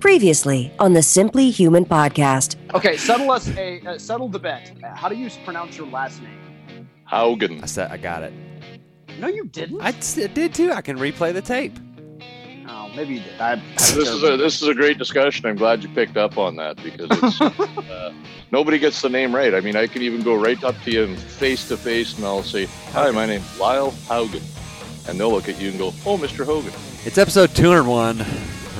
Previously on the Simply Human podcast. Okay, settle us a uh, settle the bet. How do you pronounce your last name? Haugen. I said I got it. No, you didn't. I s- did too. I can replay the tape. oh, maybe you did. I, This is a this is a great discussion. I'm glad you picked up on that because it's, uh, nobody gets the name right. I mean, I can even go right up to you and face to face, and I'll say, "Hi, my name's Lyle Haugen," and they'll look at you and go, "Oh, Mr. Hogan." It's episode 201.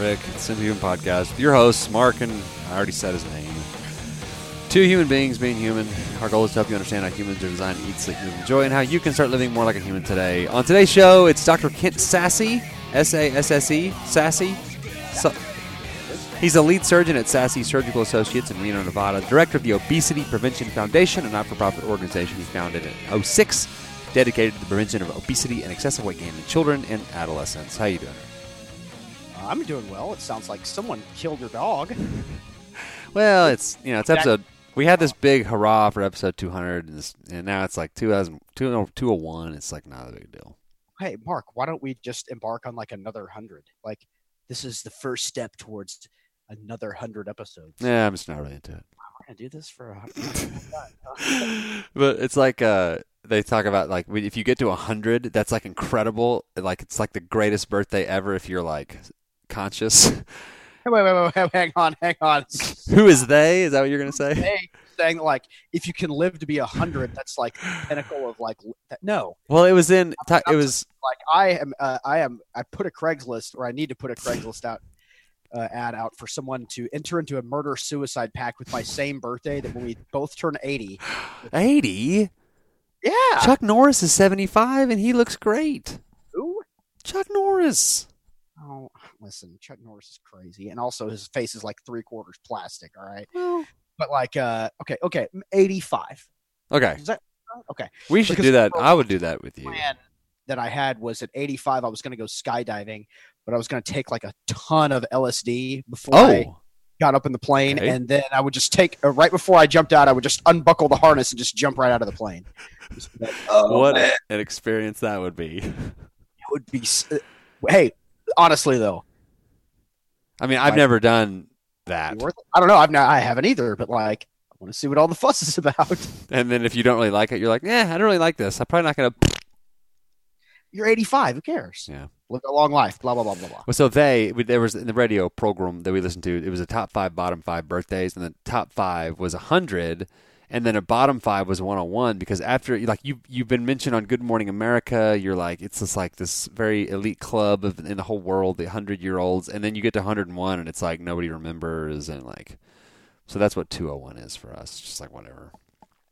Rick, it's Human podcast. Your hosts, Mark and I already said his name. Two human beings being human. Our goal is to help you understand how humans are designed to eat, sleep, move, and enjoy, and how you can start living more like a human today. On today's show, it's Dr. Kent Sasse, S A S S E, Sasse. So- He's a lead surgeon at Sasse Surgical Associates in Reno, Nevada, director of the Obesity Prevention Foundation, a not for profit organization he founded in 06, dedicated to the prevention of obesity and excessive weight gain in children and adolescents. How you doing? I'm doing well. It sounds like someone killed your dog. Well, it's you know it's episode. We had this big hurrah for episode 200, and, this, and now it's like 2000, 201. It's like not a big deal. Hey, Mark, why don't we just embark on like another hundred? Like, this is the first step towards another hundred episodes. Yeah, I'm just not really into it. We're gonna do this for a hundred. but it's like uh, they talk about like if you get to hundred, that's like incredible. Like it's like the greatest birthday ever if you're like conscious. wait, wait, wait, wait, hang on, hang on. Who is they? Is that what you're gonna say? Hey, saying like if you can live to be a hundred, that's like the pinnacle of like no. Well, it was in. It was like I am uh, I am I put a Craigslist or I need to put a Craigslist out uh, ad out for someone to enter into a murder suicide pact with my same birthday that when we both turn 80 eighty. yeah Chuck Norris is seventy-five, and he looks great. Who? Chuck Norris. Oh listen Chuck Norris is crazy and also his face is like three quarters plastic all right Well, but like uh okay okay 85 okay. is that okay We should Because do that. I would do that with you. plan that I had was at 85 I was going to go skydiving but I was going to take like a ton of LSD before I Oh, got up in the plane, Okay. and then I would just take uh, right before I jumped out. I would just unbuckle the harness and just jump right out of the plane. Like, oh, what man, an experience that would be. it would be. uh, Hey, honestly though, I mean, I've Like- never done that. I don't know. I've not. I haven't either. But like, I want to see what all the fuss is about. And then if you don't really like it, you're like, yeah, I don't really like this. I'm probably not gonna. You're 85. Who cares? Yeah. Live a long life. Blah blah blah blah blah. Well, so they there was in the radio program that we listened to. It was a top five, bottom five birthdays, and the top five was a hundred, and then a bottom five was one on one because after like you you've been mentioned on Good Morning America, you're like it's just like this very elite club of, in the whole world, the hundred year olds, and then you get to 101, and it's like nobody remembers, and like so that's what 201 is for us. It's just like whatever.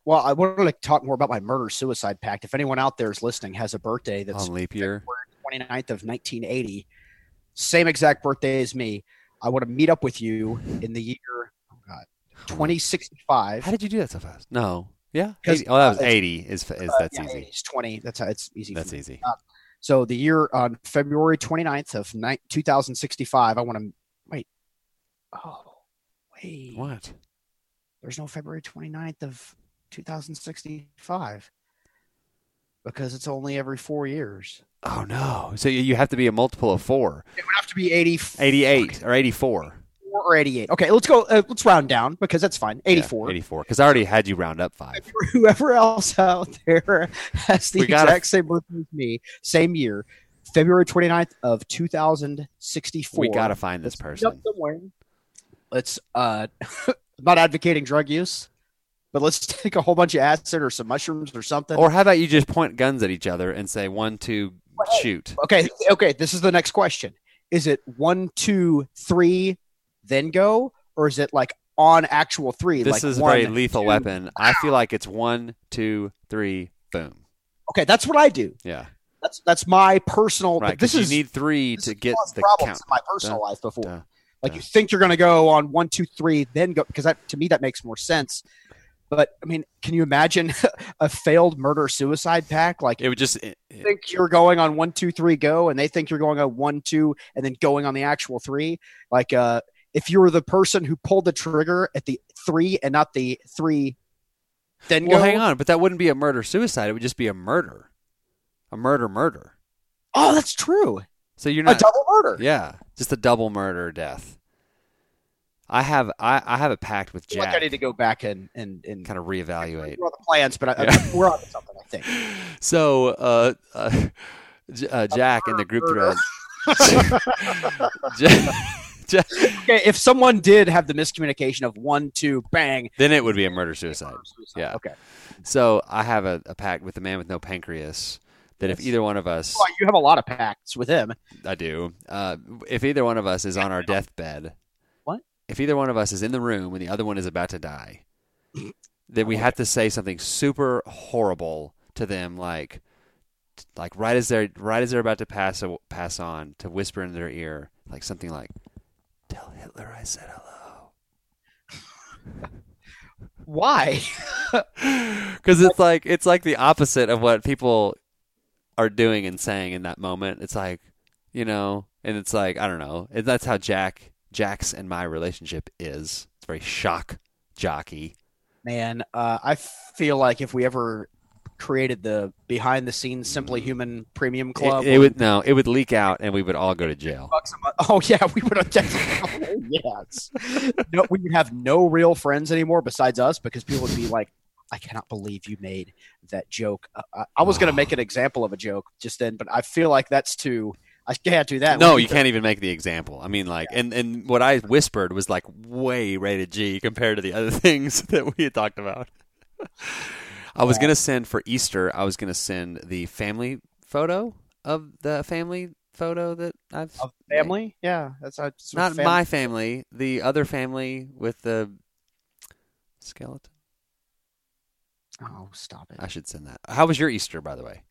Well, I want to like, talk more about my murder suicide pact. If anyone out there is listening has a birthday that's on leap year. 29th of 1980, same exact birthday as me. I want to meet up with you in the year 2065. How did you do that so fast? No. Yeah. 'Cause, 80. Oh, that was uh, 80. Is, is Uh, that's yeah, easy. It's 20. That's how it's easy. for That's me. easy. So the year on February 29th of ni- 2065, I want to wait. Oh, wait. What? There's no February 29th of 2065 because it's only every four years. Oh no! So you- you have to be a multiple of four. It would have to be 80, 88 or 84. Or 88. Okay, let's go. Uh, let's round down because that's fine. 84. 84. Because I already had you round up five. For whoever else out there has the gotta- exact same birthday as me, same year, February 29th of 2064. We got to find this person. somewhere. Let's uh I'm not advocating drug use, but let's take a whole bunch of acid or some mushrooms or something. Or how about you just point guns at each other and say one, two, shoot? okay, okay, this is the next question. Is it one, two, three, then go? Or is it like on actual three? This like is a very lethal two- weapon. I feel like it's one, two, three, boom. Okay, that's what I do. Yeah. That's that's my personal. right? this is you need three to get the problems count. in my personal Duh, life before. duh, like duh. you think you're going to go on one, two, three, then go because that to me that makes more sense. But I mean, can you imagine a failed murder suicide pack? Like It would just it- it- think you're going on one, two, three, go, and they think you're going on one, two, and then going on the actual three. Like, uh, if you were the person who pulled the trigger at the three and not the three, then well, go. hang on, but that wouldn't be a murder suicide. It would just be a murder, a murder murder. Oh, that's true. So you're not A double murder. Yeah, just a double murder death. I have I, I have a pact with I feel like I need to go back and and and kind of reevaluate. We're on the plans, but I, Yeah. I, we're on to something. I think. So, uh, uh, J- uh, Jack in the group thread. Okay, if someone did have the miscommunication of one, two, bang, then it would be a murder suicide. Yeah. Okay. So I have a, a pact with the man with no pancreas that if either one of us, Well, you have a lot of pacts with him. I do, uh, if either one of us is on our deathbed, What? If either one of us is in the room when the other one is about to die, then we have to say something super horrible to them, like, like right as they're right as they're about to pass pass on, to whisper in their ear, like something like, "Tell Hitler I said hello." Why? because it's like it's like the opposite of what people are doing and saying in that moment. It's like you know, and it's like I don't know. And that's how Jack Jack's and my relationship is. It's very shock jockey. Man, uh, I feel like if we ever created the behind the scenes Simply Human Premium Club, It, it would no, it would leak out, and we would all go to jail. bucks a month. Oh yeah, we would have. Oh, yes, no, we would have no real friends anymore besides us because people would be like, "I cannot believe you made that joke." Uh, I, I was going to make an example of a joke just then, but I feel like that's too. I can't do that. No, you can't even make the example. I mean, like, and and what I whispered was like way rated G compared to the other things that we had talked about. I was gonna send for Easter. I was gonna send the family photo of the family photo that I've Of family. Yeah, that's not my family, the other family with the skeleton. Oh, stop it. I should send that. How was your Easter, by the way?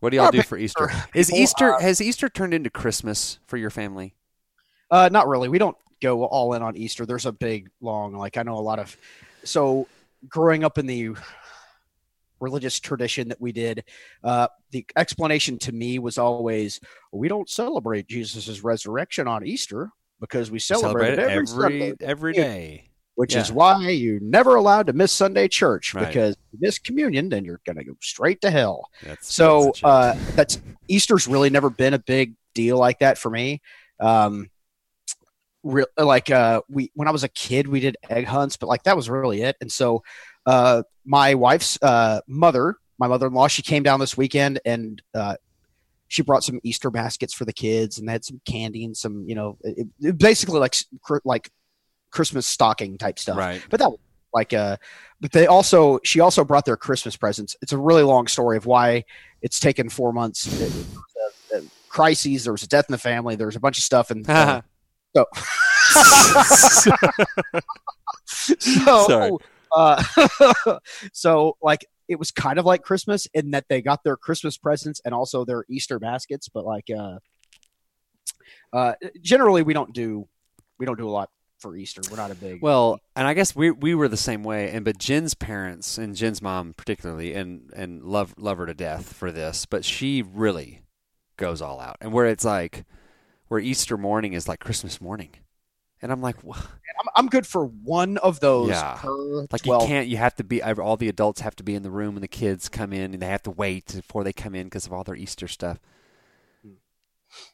What do y'all do for Easter? Is Easter uh, has Easter turned into Christmas for your family? Uh, not really. We don't go all in on Easter. There's a big long like I know a lot of. So growing up in the religious tradition that we did, uh, the explanation to me was always we don't celebrate Jesus' resurrection on Easter because we celebrate, Celebrate every, every Sunday, every Yeah. which is why you're never allowed to miss Sunday church Right. because if you miss communion, then you're gonna go straight to hell. That's So that's uh, that's Easter's really never been a big deal like that for me. Um, re- like uh, we when I was a kid, we did egg hunts, but like that was really it. And so uh, my wife's uh, mother, my mother-in-law, she came down this weekend and uh, she brought some Easter baskets for the kids and they had some candy and some you know it, it- basically like like Christmas stocking type stuff right. but that was like uh but they also she also brought their christmas presents it's a really long story of why it's taken four months There was a- a crises there was a death in the family there was a bunch of stuff and uh, so so Sorry. Uh so like it was kind of like christmas in that they got their christmas presents and also their easter baskets but like uh uh generally we don't do we don't do a lot for easter. We're not a big Well, and I guess we we were the same way, and but Jen's parents and Jen's mom particularly, and and love love her to death for this, but she really goes all out, and where it's like where Easter morning is like Christmas morning, and I'm like, "Wha- I'm, I'm good for one of those Yeah. per like 12. you can't, you have to be, all the adults have to be in the room, and the kids come in, and they have to wait before they come in because of all their Easter stuff. Hmm.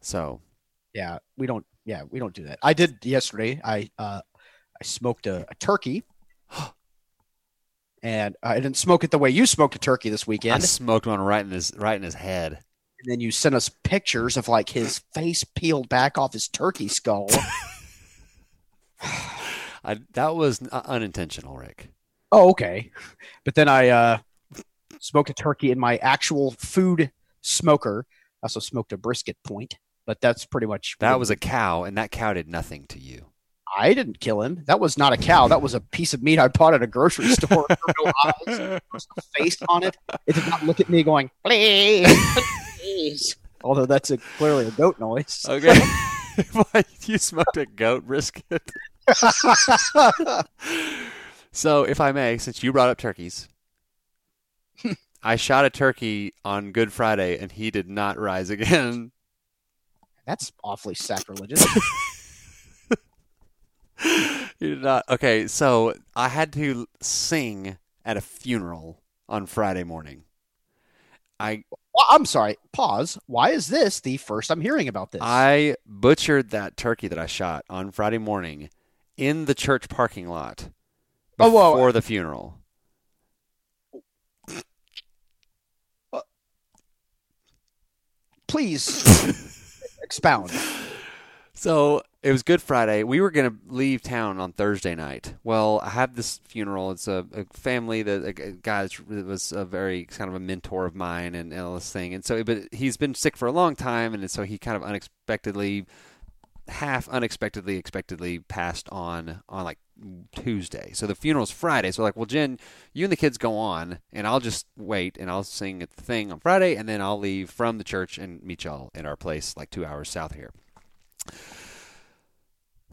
So Yeah, we don't. Yeah, we don't do that. I did yesterday. I uh, I smoked a, a turkey, and I didn't smoke it the way you smoked a turkey this weekend. I smoked one right in his right in his head. And then you sent us pictures of like his face peeled back off his turkey skull. I, that was unintentional, Rick. oh, okay. But then I uh, smoked a turkey in my actual food smoker. I also smoked a brisket point, but that's pretty much That was a cow, and that cow did nothing to you. I didn't kill him. That was not a cow. That was a piece of meat I bought at a grocery store. No eyes. No face on it. It did not look at me going, please, please. Although that's a, clearly a goat noise. Okay. You smoked a goat brisket. so, if I may, since you brought up turkeys, I shot a turkey on Good Friday and he did not rise again. That's awfully sacrilegious. he did not. Okay, so I had to sing at a funeral on Friday morning. I well, I'm sorry. Pause. Why is this the first I'm hearing about this? I butchered that turkey that I shot on Friday morning in the church parking lot Oh, whoa. before the funeral. Please expound. So it was Good Friday. We were going to leave town on Thursday night. Well, I have this funeral. It's a, a family that a guy that was a very kind of a mentor of mine and, and all this thing. And so, but he's been sick for a long time, and so he kind of unexpectedly, half unexpectedly, expectedly passed on on like Tuesday. So the funeral's Friday. So like, well, Jen, you and the kids go on, and I'll just wait, and I'll sing at the thing on Friday, and then I'll leave from the church and meet y'all at our place, like two hours south here.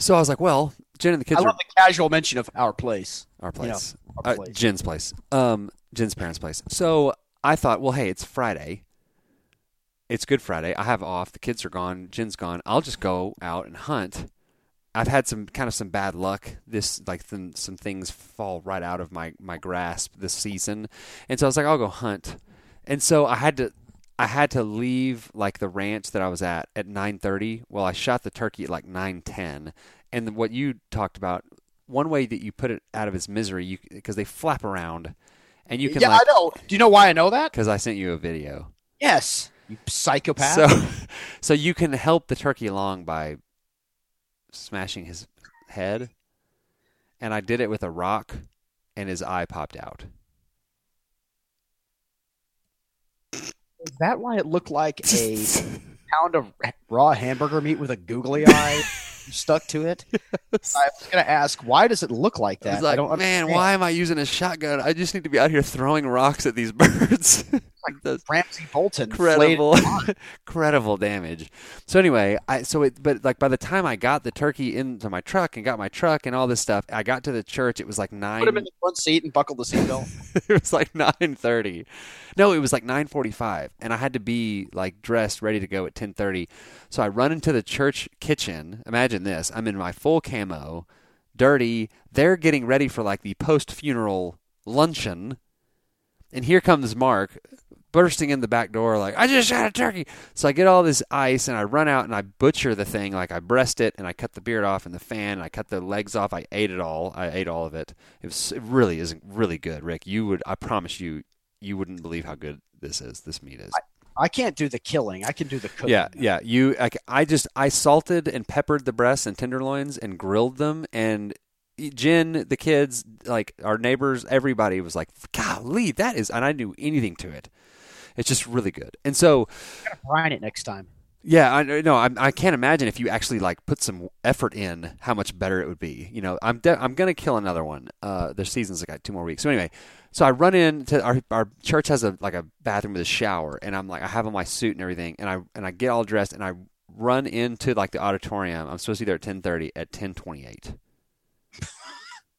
So I was like, well, Jen and the kids I are love the casual mention of our place. our you know, place, Uh. Jen's place, um, Jen's parents' place. So I thought, well, hey, it's Friday. It's Good Friday. I have off. The kids are gone. Jen's gone. I'll just go out and hunt. I've had some kind of some bad luck. This like th- some things fall right out of my my grasp this season, and so I was like, I'll go hunt. And so I had to I had to leave like the ranch that I was at at 9:30. Well, I shot the turkey at like 9:10. And what you talked about, one way that you put it out of its misery, you because they flap around, and you can yeah, like I know. Do you know why I know that? because I sent you a video. Yes, you psychopath. So, so you can help the turkey along by smashing his head, and I did it with a rock, and his eye popped out. Is that why it looked like a pound of raw hamburger meat with a googly eye stuck to it? I was going to ask, why does it look like I that? was like, I don't man, understand. why am I using a shotgun? I just need to be out here throwing rocks at these birds. That's Ramsay Bolton incredible, incredible damage. So anyway, I so it, but like by the time I got the turkey into my truck and got my truck and all this stuff, I got to the church. It was like nine. Put him in the front seat and buckle the seatbelt. it was like nine thirty. No, it was like nine forty-five, and I had to be like dressed, ready to go at ten thirty. So I run into the church kitchen. Imagine this: I'm in my full camo, dirty. They're getting ready for like the post-funeral luncheon, and here comes Mark bursting in the back door like I just shot a turkey. So I get all this ice and I run out and I butcher the thing like I breast it and I cut the beard off and the fan and I cut the legs off. I ate it all. I ate all of it. It was it really isn't really good, Rick. You would I promise you you wouldn't believe how good this is. This meat is. I can't do the killing. I can do the cooking. Yeah, yeah. You, I, I just, I salted and peppered the breasts and tenderloins and grilled them. And Jen, the kids, like our neighbors, everybody was like, "Golly, that is!" And I knew anything to it. It's just really good. And so, Gonna Brine it next time. yeah, I no, I, I can't imagine if you actually like put some effort in, how much better it would be. You know, I'm de- I'm gonna kill another one. Uh, the season's got two more weeks. So anyway, so I run into our our church has a like a bathroom with a shower, and I'm like I have on my suit and everything, and I and I get all dressed, and I run into like the auditorium. I'm supposed to be there at 10:30. At 10:28,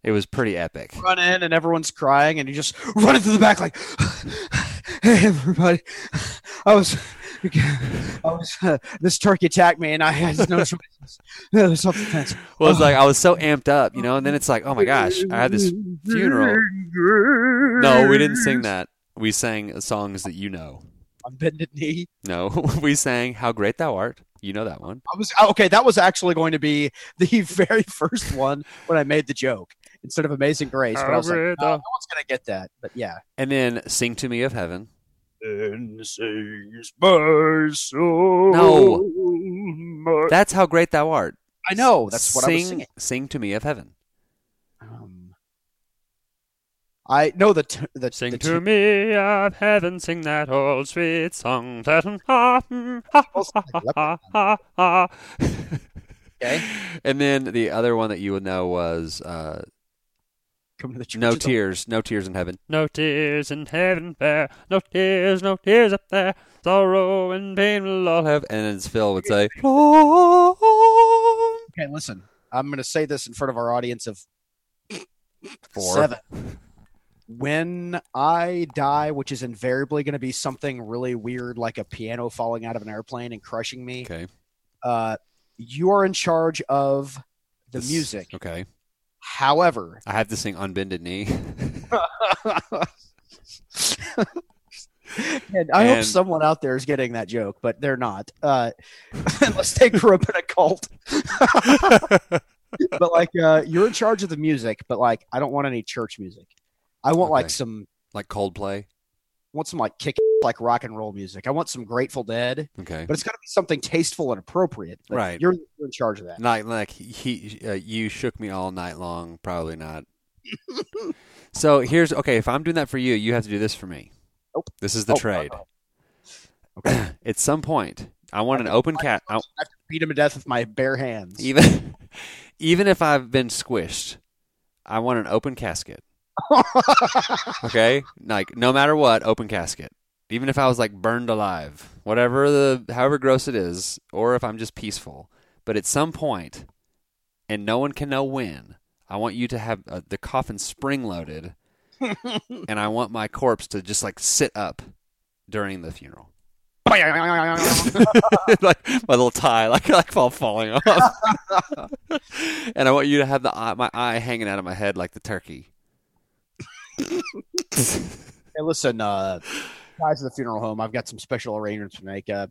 it was pretty epic. Run in and everyone's crying, and you just run into the back like, "Hey, everybody! I was, I was. Uh, this turkey attacked me, and I had no choice. It was self-defense." Well, it's like I was so amped up, you know, and then it's like, oh my gosh, I had this funeral. No, we didn't sing that. We sang songs that you know. On bended knee. No, we sang "How Great Thou Art." You know that one. I was okay. That was actually going to be the very first one when I made the joke instead of Amazing Grace. But I was like, no, no one's gonna get that. But yeah. And then "Sing to Me of Heaven." And sings my soul. No. my- That's how great thou art. I know. That's what sing, I was singing. Sing to me of heaven. Um, I know the t- the Sing the to me of heaven, sing that old sweet song. That ha, ha, ha, ha, ha, ha. Yeah, Okay. And then the other one that you would know was uh, Come to the church. No of the- Tears, No Tears in Heaven. No tears in heaven there, no tears, no tears up there. Sorrow and pain will all have. And as Phil would say, Okay, listen. I'm going to say this in front of our audience of Four. seven. When I die, which is invariably going to be something really weird, like a piano falling out of an airplane and crushing me, Okay. uh, you are in charge of the This- music. Okay. However, I have to sing Unbended Knee. and I hope someone out there is getting that joke, but they're not. Uh, unless they grew up in a cult. but like, uh, you're in charge of the music, but like, I don't want any church music. I want like some, like Coldplay. I want some like kick, like rock and roll music. I want some Grateful Dead, Okay. but it's got to be something tasteful and appropriate. Like, Right. You're, you're in charge of that. Not like he, uh, you shook me all night long. Probably not. so here's okay. If I'm doing that for you, you have to do this for me. Nope. This is the Oh, trade. uh-oh. Okay. At some point, I want an open cat. I, I have to beat him to death with my bare hands. even, even if I've been squished, I want an open casket. Okay, like no matter what, open casket. Even if I was like burned alive, whatever the, however gross it is, or if I'm just peaceful. But at some point, and no one can know when, I want you to have uh, the coffin spring loaded, and I want my corpse to just like sit up during the funeral, like my little tie, like like fall falling off. and I want you to have the eye, my eye hanging out of my head like the turkey. Hey, listen, uh, guys at the funeral home, I've got some special arrangements to make. Uh,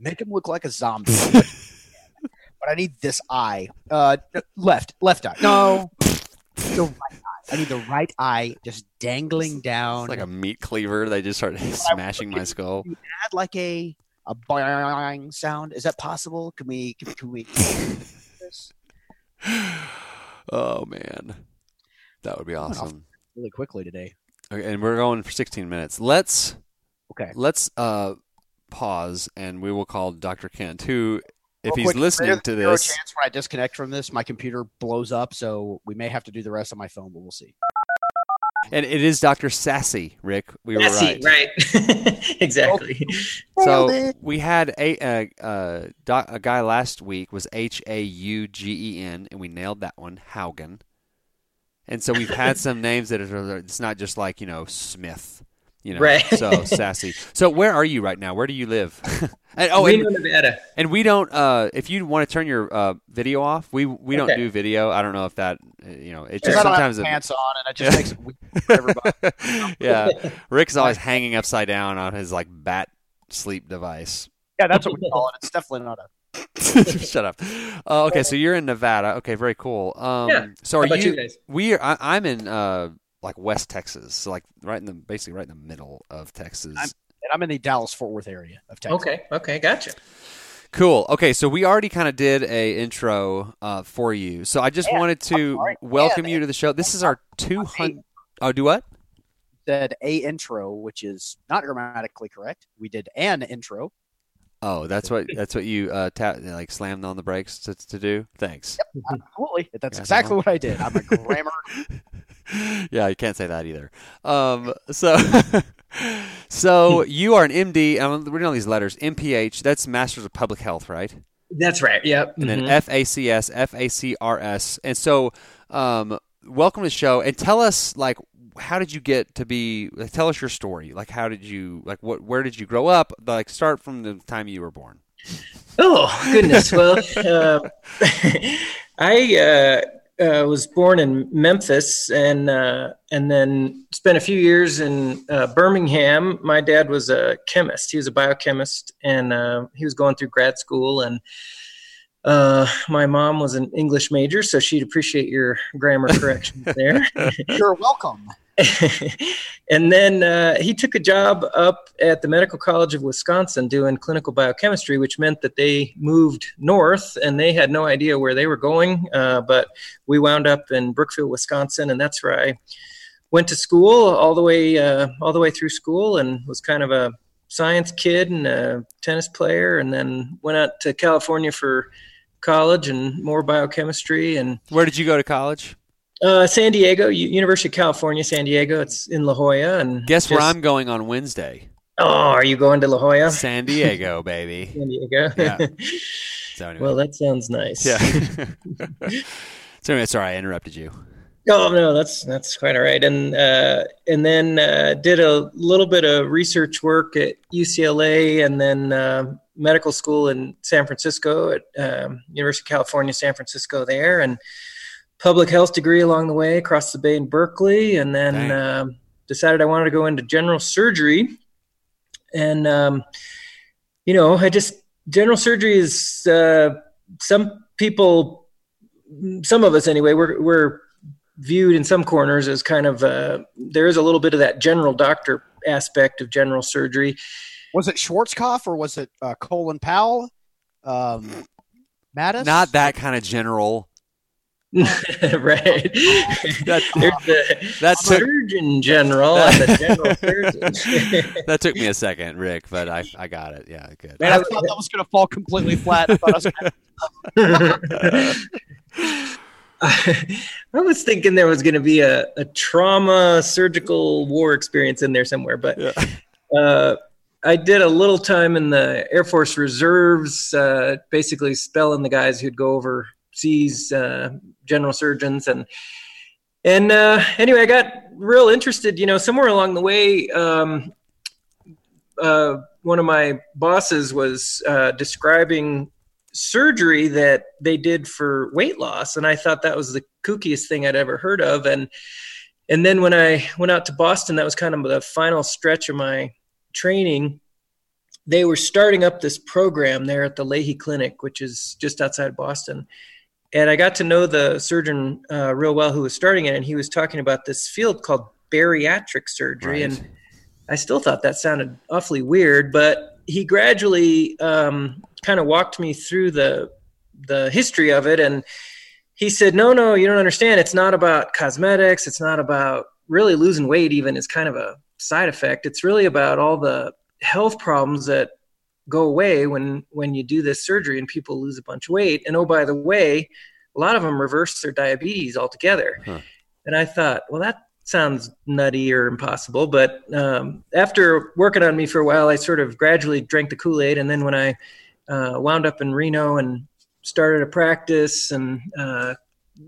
make him look like a zombie. but I need this eye. Uh, left, left eye. No, the right eye. I need the right eye just dangling down. It's like a meat cleaver. They just start smashing my skull. add like a a boing sound. Is that possible? Can we? Can, can we? Oh man, that would be awesome. Really quickly today. Okay, and we're going for 16 minutes. Let's Okay. let's uh pause, and we will call Dr. Kent, who, if Real he's quick, listening there's to zero this, chance when I disconnect from this, my computer blows up, so we may have to do the rest on my phone, but we'll see. and it is Dr. Sasse, Rick. We were right. right. exactly. So we had a uh, uh, doc, a guy last week was H A U G E N, and we nailed that one, Haugen. And so we've had some names that are it's not just like you know Smith, you know. Right. So sassy. So where are you right now? Where do you live? and, oh, Reno, and, Nevada. and we don't. Uh, if you want to turn your uh, video off, we we don't do video. I don't know if that uh, you know. It just I have sometimes it, pants on, and it just makes it weird for everybody. yeah, Rick's always hanging upside down on his like bat sleep device. Yeah, that's what we call it. It's definitely not a. Shut up. Uh, okay, so you're in Nevada. Okay, very cool. Um, Yeah. So are How about you? you guys? We are. I, I'm in uh, like West Texas, so like right in the basically right in the middle of Texas. I'm- And I'm in the Dallas Fort Worth area of Texas. Okay, okay, gotcha. Cool. Okay, so we already kind of did a intro uh, for you. So I just Yeah, wanted to sorry. welcome Yeah, you to the show. This is our 200. Oh, do what? Said a intro, which is not grammatically correct. We did an intro. Oh, that's what that's what you uh, tap like slammed on the brakes to, to do. Thanks. Absolutely, that's Yeah, exactly what I did. I'm a grammar. yeah, you can't say that either. Um, so, so you are an MD. I'm reading all these letters. MPH. That's Masters of Public Health, right? That's right. Yep. And then Mhm. FACS, FACRS. And so, um, welcome to the show. And tell us, like, how did you get to be? Like, tell us your story. Like, how did you? Like, what? Where did you grow up? Like, start from the time you were born. Oh goodness. Well, uh, I uh, uh, was born in Memphis and uh, and then spent a few years in uh, Birmingham. My dad was a chemist. He was a biochemist, and uh, he was going through grad school. And uh, my mom was an English major, so she'd appreciate your grammar corrections there. You're welcome. and then uh, he took a job up at the Medical College of Wisconsin doing clinical biochemistry, which meant that they moved north and they had no idea where they were going. Uh, but we wound up in Brookfield, Wisconsin, and that's where I went to school all the way uh, all the way through school and was kind of a science kid and a tennis player, and then went out to California for college and more biochemistry. And Where did you go to college? Uh, San Diego, University of California, San Diego. It's in La Jolla. And Guess where I'm going on Wednesday? Oh, are you going to La Jolla? San Diego, baby. San Diego. Yeah. So anyway. well, that sounds nice. yeah. so anyway, sorry I interrupted you. Oh no, that's that's quite all right. And uh, and then uh, did a little bit of research work at UCLA, and then uh, medical school in San Francisco at um, University of California, San Francisco there, and public health degree along the way across the bay in Berkeley, and then Dang. um, decided I wanted to go into general surgery, and um, you know, I just general surgery is uh, some people, some of us anyway, we're we're viewed in some corners as kind of uh, there is a little bit of that general doctor aspect of general surgery. Was it Schwarzkopf or was it uh, Colin Powell? Um, Mattis? Not that kind of general. right. That's, There's the that took- surgeon general and the general surgeon. That took me a second, Rick, but I I got it. Yeah, good. Man, I thought that was going to fall completely flat. I thought I was gonna- I was thinking there was going to be a, a trauma surgical war experience in there somewhere, but Yeah. uh, I did a little time in the Air Force Reserves, uh, basically spelling the guys who'd go overseas, uh, general surgeons, and and uh, anyway, I got real interested. You know, somewhere along the way, um, uh, one of my bosses was uh, describing surgery that they did for weight loss, and I thought that was the kookiest thing I'd ever heard of. And and then when I went out to Boston, that was kind of the final stretch of my training. They were starting up this program there at the Lahey Clinic, which is just outside Boston. And I got to know the surgeon uh, real well who was starting it, and he was talking about this field called bariatric surgery. Right. And I still thought that sounded awfully weird, but he gradually um, kind of walked me through the the history of it, and he said, "No, no, you don't understand. It's not about cosmetics. It's not about really losing weight. Even is kind of a side effect. It's really about all the health problems that go away when when you do this surgery and people lose a bunch of weight. And oh, by the way, a lot of them reverse their diabetes altogether. Huh. And I thought, well, that sounds nutty or impossible. But um, after working on me for a while, I sort of gradually drank the Kool Aid. And then when I uh, wound up in Reno and started a practice and uh,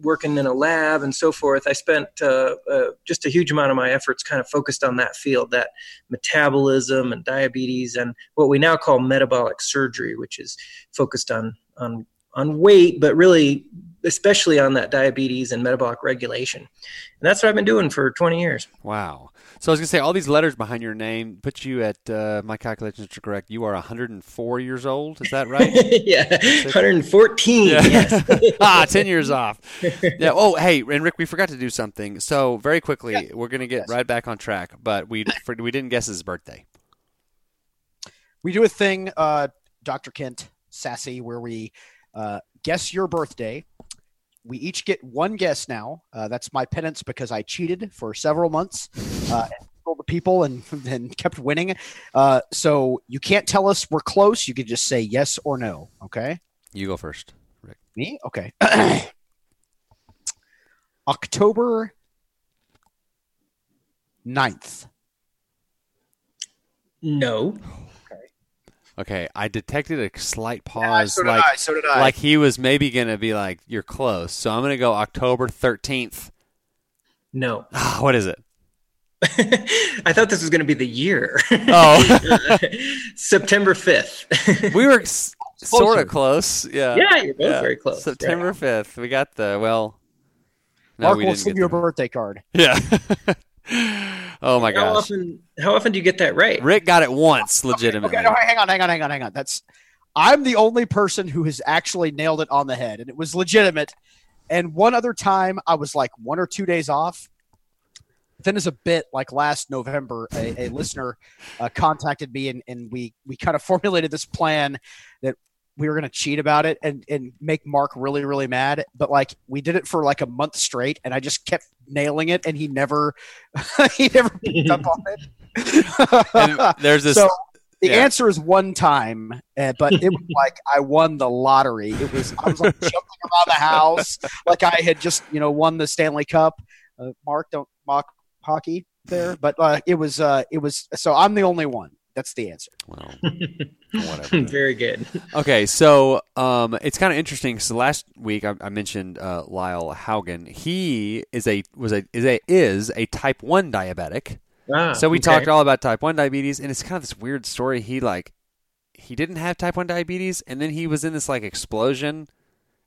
working in a lab and so forth, I spent uh, uh, just a huge amount of my efforts kind of focused on that field, that metabolism and diabetes, and what we now call metabolic surgery, which is focused on on on weight, but really especially on that diabetes and metabolic regulation. And that's what I've been doing for 20 years. Wow. So I was gonna say all these letters behind your name put you at uh, my calculations are correct. You are 104 years old. Is that right? yeah, 114. Yeah. Yes. ah, 10 years off. Yeah. Oh, hey, and Rick, we forgot to do something. So very quickly, we're gonna get Yes. right back on track, but we for, we didn't guess his birthday. we do a thing, uh, Dr. Kent Sasse, where we uh, guess your birthday. We each get one guess now. Uh, that's my penance because I cheated for several months, uh, told the people and and kept winning. Uh, so you can't tell us we're close. You can just say yes or no. Okay. You go first. Rick. Me? Okay. October 9th. no. Okay, I detected a slight pause, so did like I. So did I. like he was maybe gonna be like, "You're close." So I'm gonna go October 13th. No. Ah, what is it? I thought this was going to be the year. Oh, September 5th. we were s- sort of close. Yeah. yeah, you're both Yeah. very close. September Right. 5th. We got the well. No, Mark we will didn't send you a birthday card. Yeah. Oh my How gosh. often? How often do you get that right? Rick got it once, legitimately. Okay, no, hang on, hang on, hang on, hang on. That's I'm the only person who has actually nailed it on the head, and it was legitimate. And one other time, I was like one or two days off. Then, as a bit, like last November, a, a listener uh, contacted me, and, and we we kind of formulated this plan that we were going to cheat about it and and make Mark really really mad. But like we did it for like a month straight, and I just kept nailing it, and he never he never picked up on it. There's this So- the Yeah. answer is one time, uh, but it was like I won the lottery. It was I was like jumping around the house like I had just you know won the Stanley Cup. Uh, Mark, don't mock hockey there, but uh, it was uh, it was so I'm the only one. That's the answer. Well, whatever. Very good. Okay, so um, it's kind of interesting because last week I, I mentioned uh, Lyle Haugen. He is a was a is a is a type one diabetic. Ah, so we okay. talked all about type one diabetes, and it's kind of this weird story. He like he didn't have type one diabetes, and then he was in this like explosion,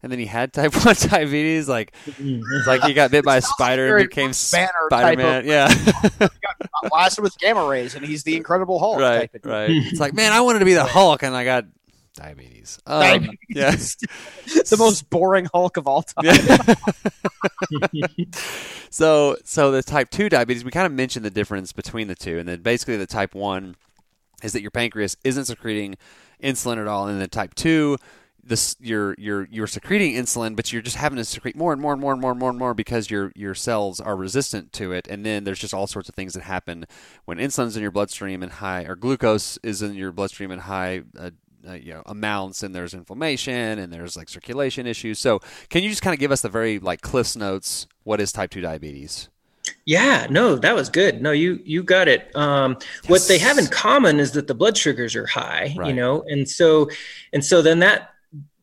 and then he had type one diabetes. Like it's like he got bit by a spider and became Banner Spider Man. of- Yeah, Blasted with gamma rays, and he's the Incredible Hulk. right, type of- right. It's like man, I wanted to be the Hulk, and I got diabetes. Um, Diabetes. Yeah. the most boring Hulk of all time. Yeah. so so the type 2 diabetes we kind of mentioned the difference between the two and then basically the type 1 is that your pancreas isn't secreting insulin at all and then type 2 this you're you're you're secreting insulin but you're just having to secrete more and more and more and more and more and more because your your cells are resistant to it. And then there's just all sorts of things that happen when insulin's in your bloodstream and high or glucose is in your bloodstream and high uh, uh, you know amounts and there's inflammation and there's like circulation issues. So can you just kind of give us the very like cliffs notes what is type 2 diabetes? Yeah, no, that was good. No, you you got it. Um, What they have in common is that the blood sugars are high, you know, and so and so then that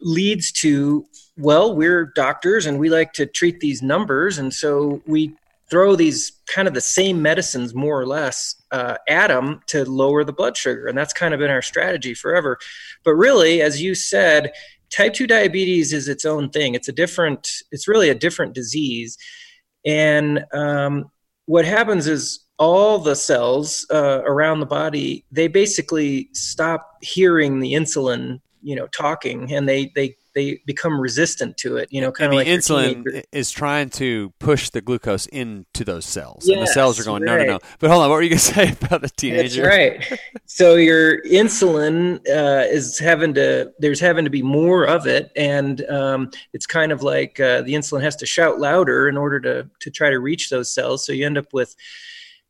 leads to well, we're doctors and we like to treat these numbers, and so we throw these kind of the same medicines more or less uh, at them to lower the blood sugar, and that's kind of been our strategy forever. But really, as you said, type two diabetes is its own thing. It's a different. It's really a different disease. And um, what happens is all the cells uh, around the body they basically stop hearing the insulin, you know, talking, and they they they become resistant to it. You know, kind of like insulin is trying to push the glucose into those cells and the cells are Yes, going no no no but hold on what were you going to say about the That's teenager right. So your insulin uh, is having to there's having to be more of it, and um, it's kind of like uh, the insulin has to shout louder in order to to try to reach those cells. So you end up with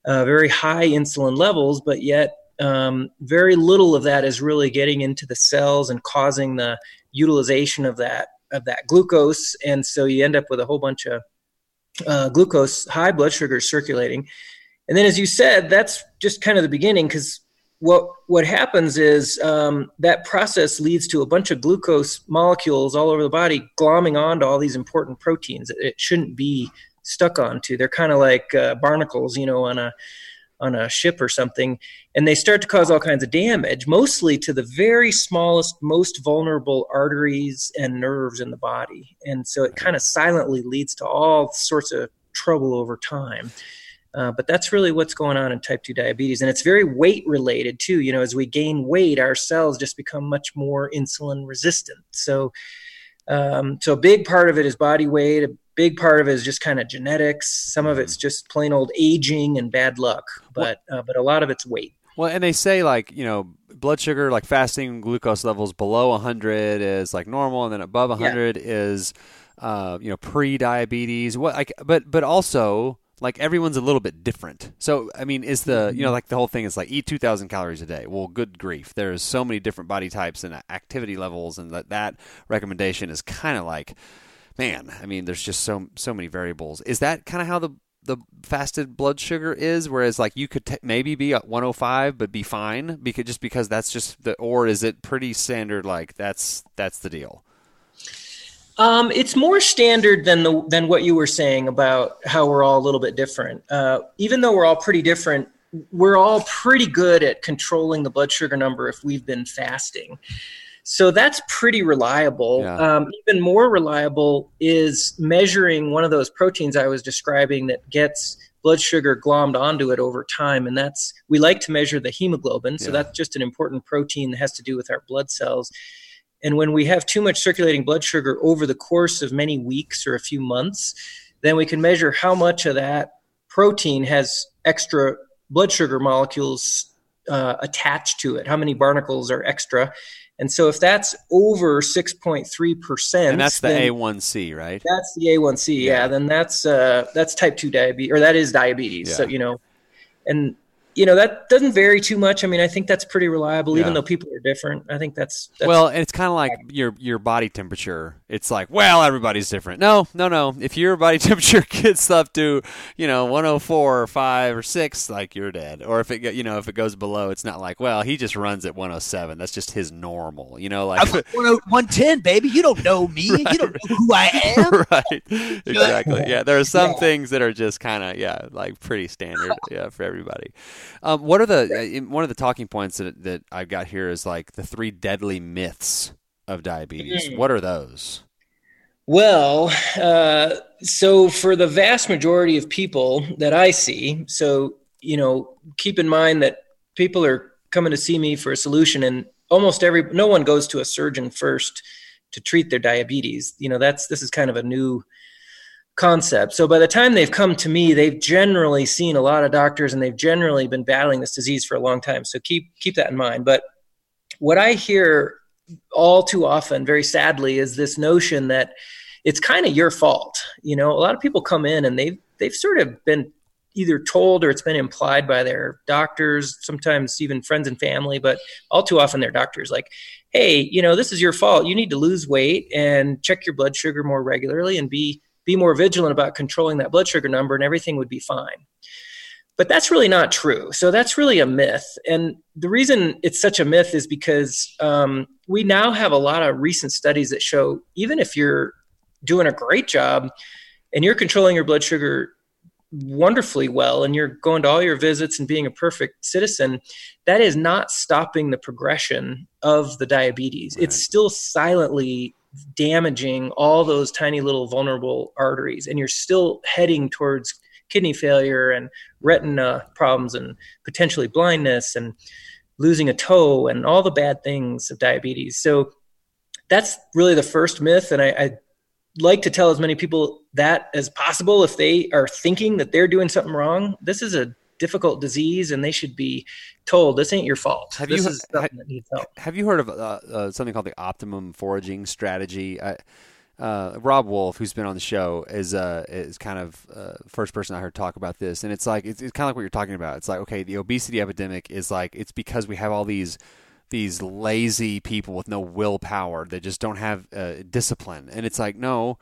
uh, very high insulin levels, but yet um, very little of that is really getting into the cells and causing the utilization of that of that glucose, and so you end up with a whole bunch of uh, glucose, high blood sugars circulating. And then, as you said, that's just kind of the beginning because what what happens is um, that process leads to a bunch of glucose molecules all over the body glomming onto all these important proteins that it shouldn't be stuck onto. They're kind of like uh, barnacles, you know, on a on a ship or something, and they start to cause all kinds of damage, mostly to the very smallest, most vulnerable arteries and nerves in the body. And so it kind of silently leads to all sorts of trouble over time. Uh, but that's really what's going on in type 2 diabetes. And it's very weight related too. You know, as we gain weight, our cells just become much more insulin resistant. So, um, so a big part of it is body weight. A big part of it is just kind of genetics. Some of it's just plain old aging and bad luck. But uh, but a lot of it's weight. well and they say like you know blood sugar like fasting glucose levels below 100 is like normal and then above 100 is uh, you know pre-diabetes what like but but also like everyone's a little bit different so i mean is the you know like the whole thing is like eat 2000 calories a day well good grief there's so many different body types and activity levels and that that recommendation is kind of like man i mean there's just so so many variables is that kind of how the the fasted blood sugar is whereas like you could t- maybe be at 105 but be fine because just because that's just the or is it pretty standard like that's that's the deal Um, it's more standard than the than what you were saying about how we're all a little bit different. Uh, even though we're all pretty different, we're all pretty good at controlling the blood sugar number if we've been fasting. So that's pretty reliable. Yeah. Um, even more reliable is measuring one of those proteins I was describing that gets blood sugar glommed onto it over time, and that's we like to measure the hemoglobin. So Yeah. that's just an important protein that has to do with our blood cells. And when we have too much circulating blood sugar over the course of many weeks or a few months, then we can measure how much of that protein has extra blood sugar molecules uh, attached to it, how many barnacles are extra. And so if that's over 6.3%, and that's the then A1C right That's the A1C, yeah. Yeah. Then that's uh, that's type two diabetes, or that is diabetes. So you know, and you know that doesn't vary too much. I mean, I think that's pretty reliable, Yeah. even though people are different. I think that's, that's well, and it's kind of like your your body temperature. It's like, well, everybody's different. No, no, no. If your body temperature gets up to, you know, 104 or 5 or 6, like you're dead. Or if it you know, if it goes below, it's not like, well, he just runs at 107. That's just his normal. You know, like I'm 110, baby. You don't know me. You don't know who I am. right. Exactly. Yeah. There are some things that are just kind of yeah, like pretty standard. Yeah, for everybody. Um, what are the uh, one of the talking points that that I've got here is like the three deadly myths of diabetes. Mhm. What are those? Well, uh, so for the vast majority of people that I see, so you know, keep in mind that people are coming to see me for a solution, and almost every no one goes to a surgeon first to treat their diabetes. You know, that's this is kind of a new concept. So by the time they've come to me, they've generally seen a lot of doctors, and they've generally been battling this disease for a long time. So keep keep that in mind. But what I hear all too often, very sadly, is this notion that it's kind of your fault. You know, a lot of people come in and they've they've sort of been either told or it's been implied by their doctors, sometimes even friends and family, but all too often their doctors like, hey, you know, this is your fault. You need to lose weight and check your blood sugar more regularly and be be more vigilant about controlling that blood sugar number and everything would be fine. But that's really not true. So that's really a myth. And the reason it's such a myth is because um, we now have a lot of recent studies that show even if you're doing a great job and you're controlling your blood sugar wonderfully well and you're going to all your visits and being a perfect citizen that is not stopping the progression of the diabetes Right. it's still silently damaging all those tiny little vulnerable arteries and you're still heading towards kidney failure and retina problems and potentially blindness and losing a toe and all the bad things of diabetes. So that's really the first myth and I, I like to tell as many people that as possible if they are thinking that they're doing something wrong. This is a difficult disease and they should be told this ain't your fault Have this you- is something that needs help Have you heard of uh, uh, something called the optimum foraging strategy? I, uh, Robb Wolf, who's been on the show, is uh, is kind of uh, first person I heard talk about this, and it's like it's, it's kind of like what you're talking about. It's like okay, the obesity epidemic is like it's because we have all these these lazy people with no willpower that just don't have uh, discipline, and it's like no.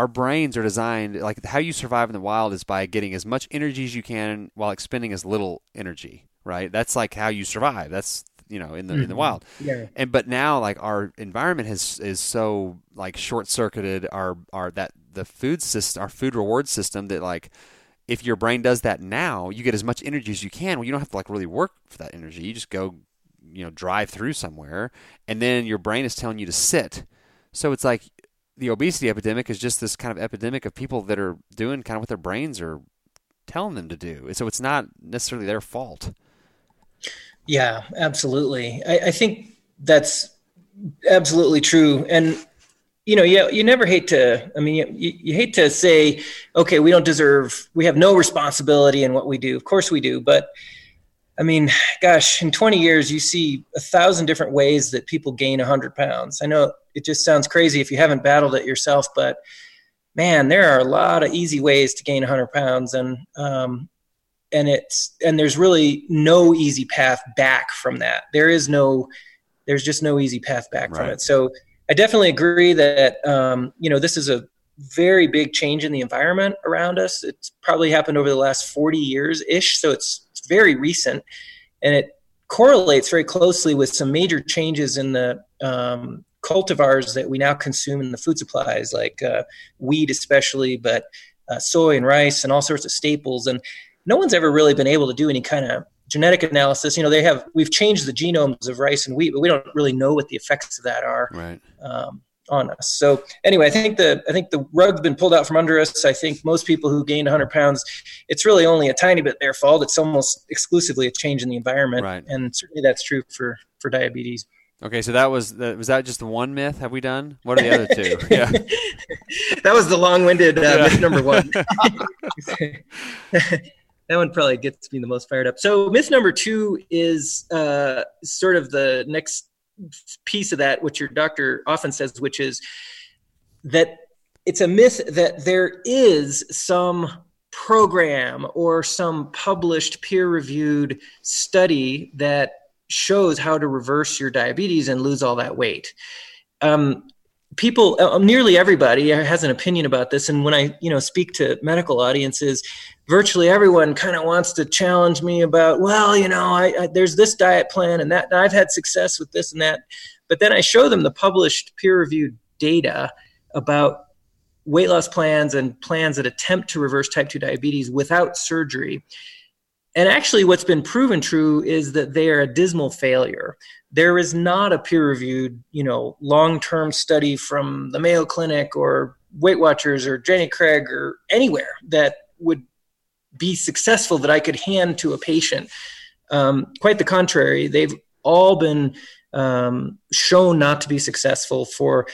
Our brains are designed like how you survive in the wild is by getting as much energy as you can while expending as little energy, right? That's like how you survive. That's you know in the in the mm-hmm. wild. Yeah. And but now like our environment has is so like short circuited our our that the food system our food reward system that like if your brain does that now you get as much energy as you can. Well you don't have to like really work for that energy. You just go you know drive through somewhere and then your brain is telling you to sit. So it's like the obesity epidemic is just this kind of epidemic of people that are doing kind of what their brains are telling them to do so it's not necessarily their fault Yeah, absolutely. I, I think that's absolutely true. And you know, you, you never hate to. I mean, you, you, you hate to say, okay, we don't deserve. We have no responsibility in what we do. Of course, we do. But I mean, gosh, in 20 years, you see a thousand different ways that people gain 100 pounds. I know it just sounds crazy if you haven't battled it yourself, but man, there are a lot of easy ways to gain 100 pounds, and um, and it's and there's really no easy path back from that. There is no there's just no easy path back from it. So i definitely agree that um, you know this is a very big change in the environment around us. It's probably happened over the last 40 years ish so it's very recent and it correlates very closely with some major changes in the um, cultivars that we now consume in the food supplies like uh, wheat especially but uh, soy and rice and all sorts of staples. And no one's ever really been able to do any kind of genetic analysis. You know, they have we've changed the genomes of rice and wheat, but we don't really know what the effects of that are. Right. Um, on us. So anyway, I think the I think the rug's been pulled out from under us. I think most people who gained 100 pounds, it's really only a tiny bit their fault. It's almost exclusively a change in the environment, Right. and certainly that's true for for diabetes. Okay, so that was the, was that just the one myth? Have we done? What are the other two? Yeah. that was the long-winded uh, Yeah. myth number one. that one probably gets me the most fired up. So myth number two is uh, sort of the next piece of that, which your doctor often says, which is that it's a myth that there is some program or some published peer reviewed study that shows how to reverse your diabetes and lose all that weight. Um, people uh, nearly everybody has an opinion about this. And when i you know speak to medical audiences virtually everyone kind of wants to challenge me about well you know I, I, there's this diet plan and that and i've had success with this and that. But then i show them the published peer reviewed data about weight loss plans and plans that attempt to reverse type 2 diabetes without surgery and actually what's been proven true is that they are a dismal failure. There is not a peer reviewed you know long term study from the mayo clinic or weight watchers or jenny craig or anywhere that would be successful that i could hand to a patient. Um, quite the contrary. They've all been um, shown not to be successful for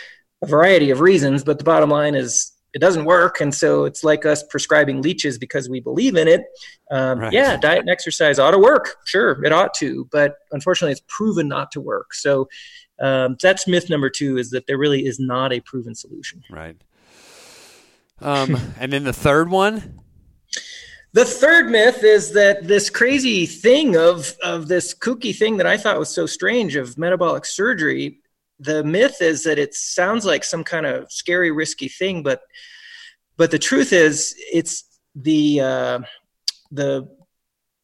a variety of reasons but the bottom line is it doesn't work. And so it's like us prescribing leeches because we believe in it. Um, right. yeah diet and exercise ought to work. Sure it ought to. But unfortunately it's proven not to work. So um, that's myth number two is that there really is not a proven solution. Right. Um, and then the third one? The third myth is that this crazy thing of of this kooky thing that I thought was so strange of metabolic surgery the myth is that it sounds like some kind of scary, risky thing, but but the truth is, it's the uh, the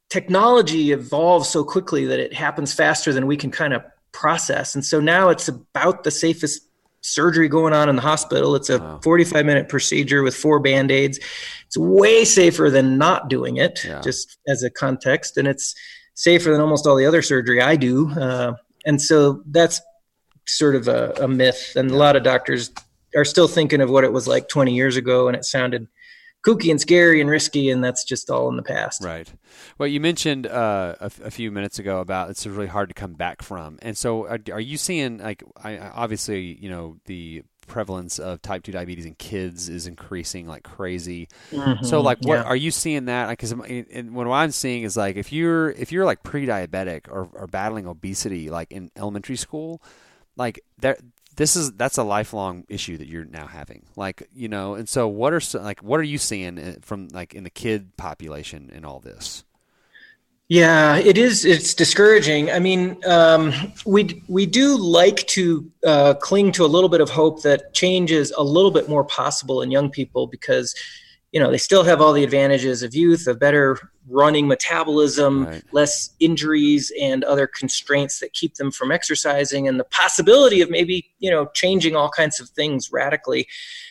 technology evolves so quickly that it happens faster than we can kind of process, and so now it's about the safest surgery going on in the hospital. It's a wow. 45 minute procedure with four band aids. It's way safer than not doing it, yeah. just as a context, and it's safer than almost all the other surgery I do. Uh, and so that's sort of a, a myth, and a lot of doctors are still thinking of what it was like 20 years ago, and it sounded kooky and scary and risky, and that's just all in the past. Right. Well, you mentioned uh, a, a, few minutes ago about it's really hard to come back from, and so are, are you seeing like I, obviously you know the prevalence of type 2 diabetes in kids is increasing like crazy mm-hmm, so like what yeah. are you seeing that because like, what i'm seeing is like if you're if you're like pre-diabetic or, or battling obesity like in elementary school like there this is that's a lifelong issue that you're now having. Like you know and so what are like what are you seeing uh, from like in the kid population in all this? Yeah it is it's discouraging. I mean um, we we do like to uh, cling to a little bit of hope that change is a little bit more possible in young people because you know they still have all the advantages of youth of better running metabolism right. less injuries and other constraints that keep them from exercising and the possibility of maybe you know changing all kinds of things radically.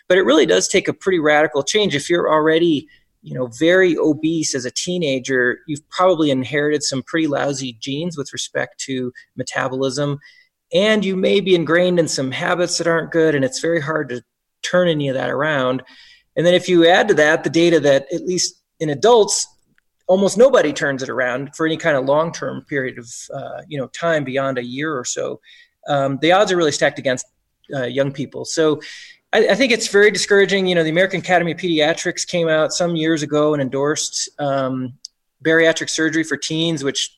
But it really does take a pretty radical change. If you're already you know very obese as a teenager you've probably inherited some pretty lousy genes with respect to metabolism. And you may be ingrained in some habits that aren't good and it's very hard to turn any of that around and then if you add to that the data that at least in adults, almost nobody turns it around for any kind of long term period of uh, you know time beyond a year or so, um, the odds are really stacked against uh, young people. So I, think it's very discouraging. You know, the American Academy of Pediatrics came out some years ago and endorsed um, bariatric surgery for teens, which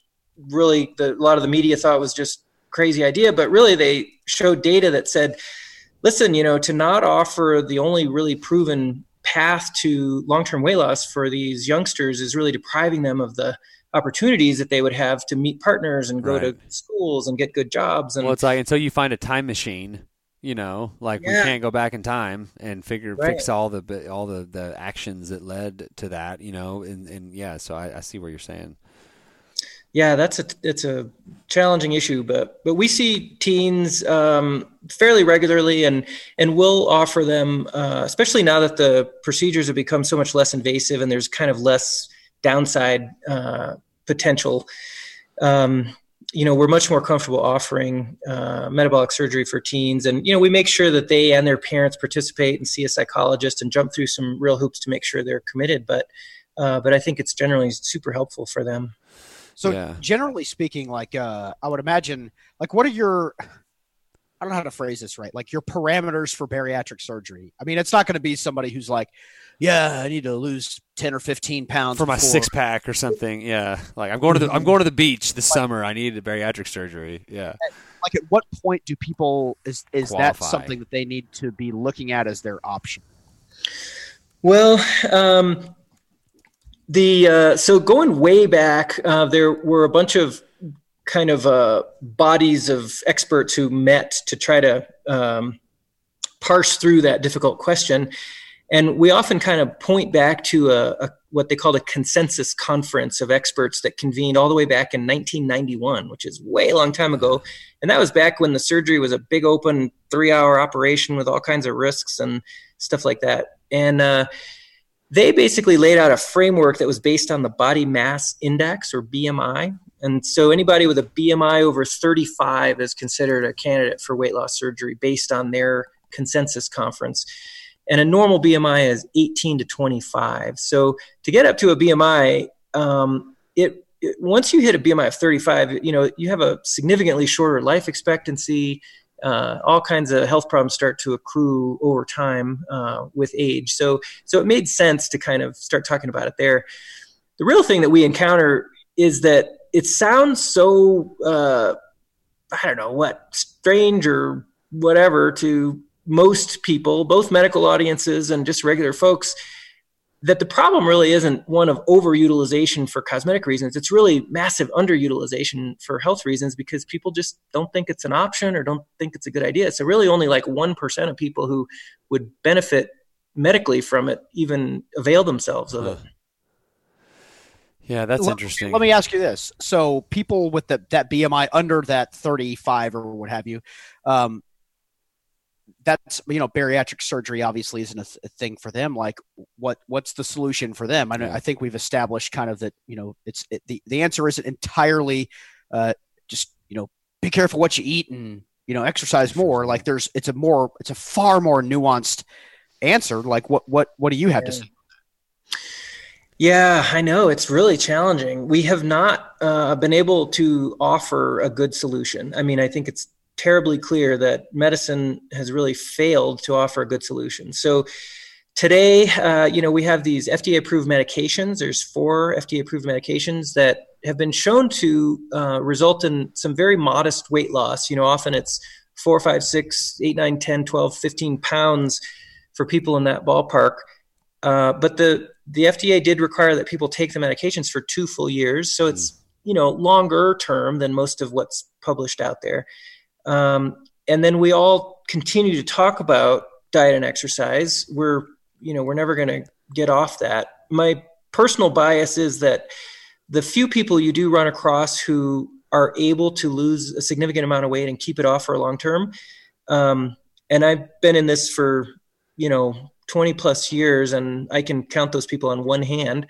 really the, a lot of the media thought was just crazy idea, but really they showed data that said listen, you know, to not offer the only really proven path to long-term weight loss for these youngsters is really depriving them of the opportunities that they would have to meet partners and go right. to schools and get good jobs. And well, it's like until you find a time machine, you know, like yeah. we can't go back in time and figure right. fix all the all the the actions that led to that, you know, and and yeah, so I, I see what you're saying. Yeah, that's a it's a challenging issue, but but we see teens um, fairly regularly, and and we'll offer them, uh, especially now that the procedures have become so much less invasive and there's kind of less downside uh, potential. Um, you know, we're much more comfortable offering uh, metabolic surgery for teens, and you know, we make sure that they and their parents participate and see a psychologist and jump through some real hoops to make sure they're committed. But uh, but I think it's generally super helpful for them. So yeah. generally speaking, like uh, I would imagine, like what are your I don't know how to phrase this right. Like your parameters for bariatric surgery. I mean, it's not going to be somebody who's like, yeah, I need to lose ten or fifteen pounds for my before. six pack or something. Yeah, like I'm going to the I'm going to the beach this like, summer. I need a bariatric surgery. Yeah. Like at what point do people is is Qualify. that something that they need to be looking at as their option? Well, um, the uh, so going way back, uh, there were a bunch of kind of uh, bodies of experts who met to try to um, parse through that difficult question. And we often kind of point back to a, a, what they called a consensus conference of experts that convened all the way back in 1991, which is way a long time ago. And that was back when the surgery was a big open three hour operation with all kinds of risks and stuff like that. And uh, they basically laid out a framework that was based on the body mass index or BMI. And so anybody with a BMI over 35 is considered a candidate for weight loss surgery based on their consensus conference. And a normal BMI is 18 to 25. So to get up to a BMI, um, it, it once you hit a BMI of 35, you know you have a significantly shorter life expectancy uh, all kinds of health problems start to accrue over time uh, with age. So, so it made sense to kind of start talking about it there. The real thing that we encounter is that it sounds so uh, I don't know what strange or whatever to most people, both medical audiences and just regular folks, that the problem really isn't one of overutilization for cosmetic reasons. It's really massive underutilization for health reasons because people just don't think it's an option or don't think it's a good idea. So really only like 1% of people who would benefit medically from it even avail themselves of it. Yeah, that's let, interesting. Let me ask you this: so people with the, that BMI under that thirty-five or what have you, um, that's you know bariatric surgery obviously isn't a, th- a, thing for them like what what's the solution for them? I, know, I think we've established kind of that you know it's it, the the answer isn't entirely uh, just you know be careful what you eat and you know exercise more. like there's it's a more it's a far more nuanced answer. Like what what what do you have yeah. to say? Yeah, I know. It's really challenging. We have not uh, been able to offer a good solution. I mean, I think it's terribly clear that medicine has really failed to offer a good solution. So today, uh, you know, we have these FDA approved medications. There's four FDA approved medications that have been shown to uh, result in some very modest weight loss. You know, often it's four, five, six, eight, nine, 10, 12, 15 pounds for people in that ballpark. Uh, but the the FDA did require that people take the medications for two full years, so it's mm. you know longer term than most of what's published out there. Um, and then we all continue to talk about diet and exercise. We're, you know, we're never going to get off that. My personal bias is that the few people you do run across who are able to lose a significant amount of weight and keep it off for a long term, um, and I've been in this for, you know, 20 plus years, and I can count those people on one hand.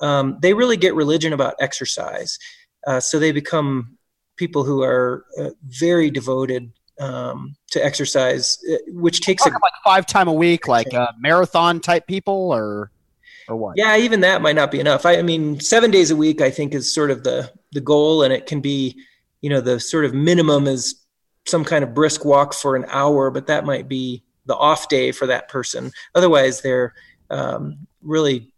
Um, they really get religion about exercise. Uh, so they become people who are uh, very devoted um, to exercise, uh, which takes a, like five time a week, like uh, marathon type people, or or what? Yeah, even that might not be enough. I, I, mean, seven days a week, I think, is sort of the the goal, and it can be, you know, the sort of minimum is some kind of brisk walk for an hour, but that might be the off day for that person. Otherwise, they're um, really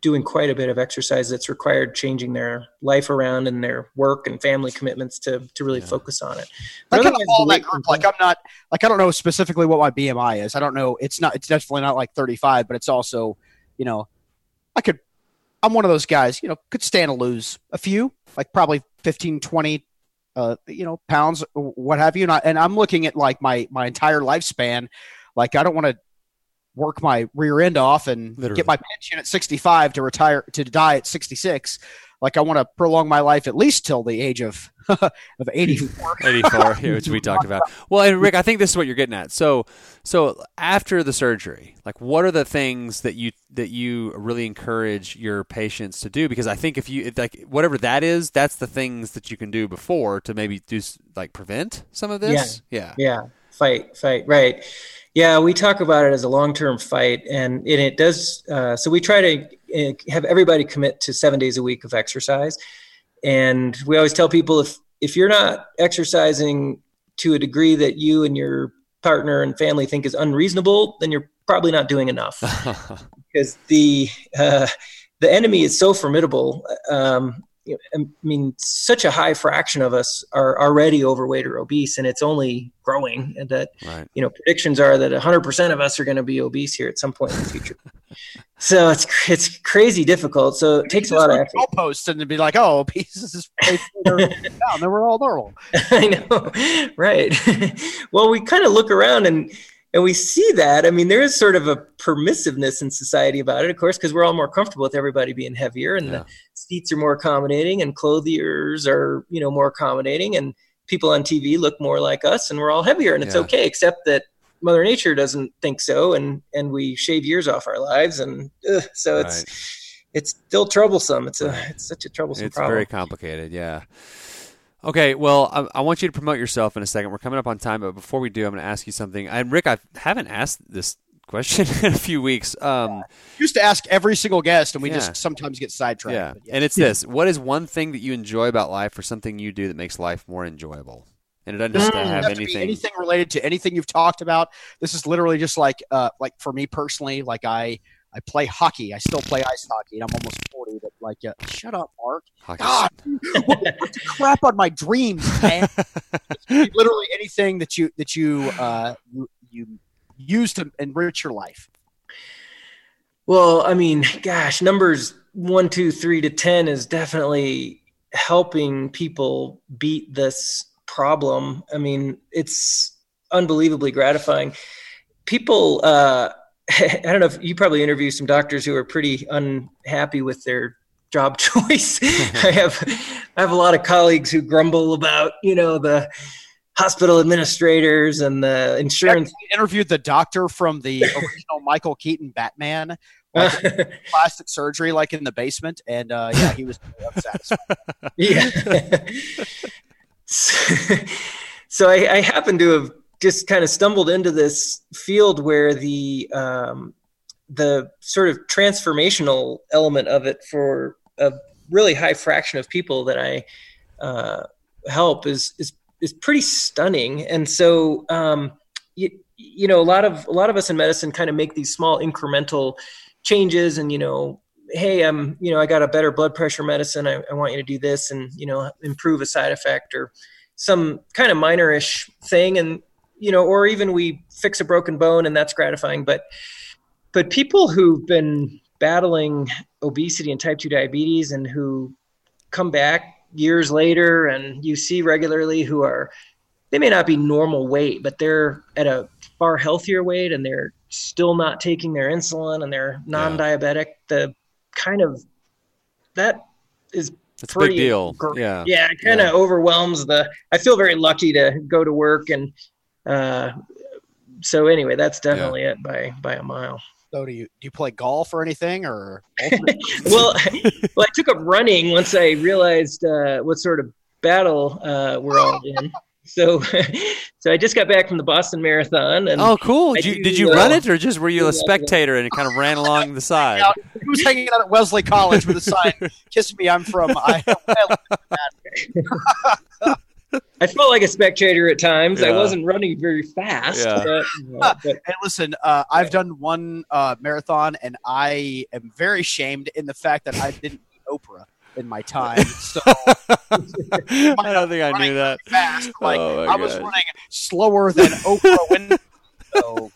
doing quite a bit of exercise that's required changing their life around and their work and family commitments to to really yeah. focus on it. But kind of all that group. Like I'm not like I don't know specifically what my BMI is. I don't know. It's not. It's definitely not like 35, but it's also, you know, I could. I'm one of those guys. You know, could stand to lose a few, like probably 15, 20. Uh, you know, pounds, what have you, and, I, and I'm looking at like my my entire lifespan. Like I don't want to work my rear end off and Literally. get my pension at 65 to retire to die at 66 like i want to prolong my life at least till the age of of 84 84 which we talked about. Well and rick i think this is what you're getting at. So so after the surgery like what are the things that you that you really encourage your patients to do? Because i think if you like whatever that is that's the things that you can do before to maybe do like prevent some of this? Yeah. Yeah, yeah. fight fight right yeah, we talk about it as a long term fight, and, and it does. Uh, so we try to uh, have everybody commit to seven days a week of exercise, and we always tell people if if you're not exercising to a degree that you and your partner and family think is unreasonable, then you're probably not doing enough because the uh, the enemy is so formidable. Um, I mean, such a high fraction of us are already overweight or obese, and it's only growing. And that, right. you know, predictions are that 100% of us are going to be obese here at some point in the future. So it's it's crazy difficult. So it takes a lot of effort. Goalposts and to be like, oh, pieces is down. Then we're all normal. I know, right? well, we kind of look around and and we see that. I mean, there is sort of a permissiveness in society about it, of course, because we're all more comfortable with everybody being heavier, and Yeah. the seats are more accommodating, and clothiers are you know more accommodating, and people on TV look more like us, and we're all heavier, and it's Yeah. okay, except that Mother Nature doesn't think so, and and we shave years off our lives, and ugh, so it's it's still troublesome. It's a Right. it's such a troublesome It's problem. very complicated. Yeah. Okay, well, I, I want you to promote yourself in a second. We're coming up on time, but before we do, I'm going to ask you something. And Rick, I haven't asked this question in a few weeks. Um, used to ask every single guest, and we Yeah. just sometimes get sidetracked. yeah, but and it's this: what is one thing that you enjoy about life, or something you do that makes life more enjoyable? And it doesn't just Doesn't have have to be anything. anything related to anything you've talked about. This is literally just like, uh, like for me personally, like I, I play hockey. I still play ice hockey, and I'm almost forty. But like, uh, shut up, Mark. Hockey. God, what the crap on my dreams, man. literally anything that you that you uh, you, you use to enrich your life. Well, I mean, gosh, numbers one, two, three to 10 is definitely helping people beat this problem. I mean, it's unbelievably gratifying. People, uh, I don't know if you probably interview some doctors who are pretty unhappy with their job choice. I have, I have a lot of colleagues who grumble about, you know, the hospital administrators and the insurance. Actually interviewed the doctor from the original Michael Keaton Batman, like plastic surgery, like in the basement, and uh, yeah, he was unsatisfied. yeah. so so I, I happen to have just kind of stumbled into this field where the um, the sort of transformational element of it for a really high fraction of people that I uh, help is is is pretty stunning. And so um, you, you know a lot of a lot of us in medicine kind of make these small incremental changes and you know hey i'm you know i got a better blood pressure medicine I, I want you to do this and you know improve a side effect or some kind of minorish thing and you know or even we fix a broken bone and that's gratifying but but people who've been battling obesity and type 2 diabetes and who come back years later and you see regularly who are they may not be normal weight but they're at a far healthier weight and they're still not taking their insulin and they're non-diabetic the kind of that is It's a big deal. Yeah. yeah it kind of Yeah. overwhelms the i feel very lucky to go to work and uh so anyway that's definitely it by by a mile So, do you do you play golf or anything, or well, well, I took up running once I realized uh, what sort of battle uh, we're all in. So, so I just got back from the Boston Marathon, and Oh, cool. Did you, did you run uh, it, or just were you a uh, spectator and kind of ran along the side? out, he was hanging out at Wellesley College with a sign, "Kiss me, I'm from." I, I felt like a spectator at times. I wasn't running very fast, Yeah. but, you know, but And listen, uh, I've done one uh, marathon, and I am very shamed in the fact that I didn't beat Oprah in my time. So I don't think I knew that. fast, like Oh, my I was gosh. running slower than Oprah. When, so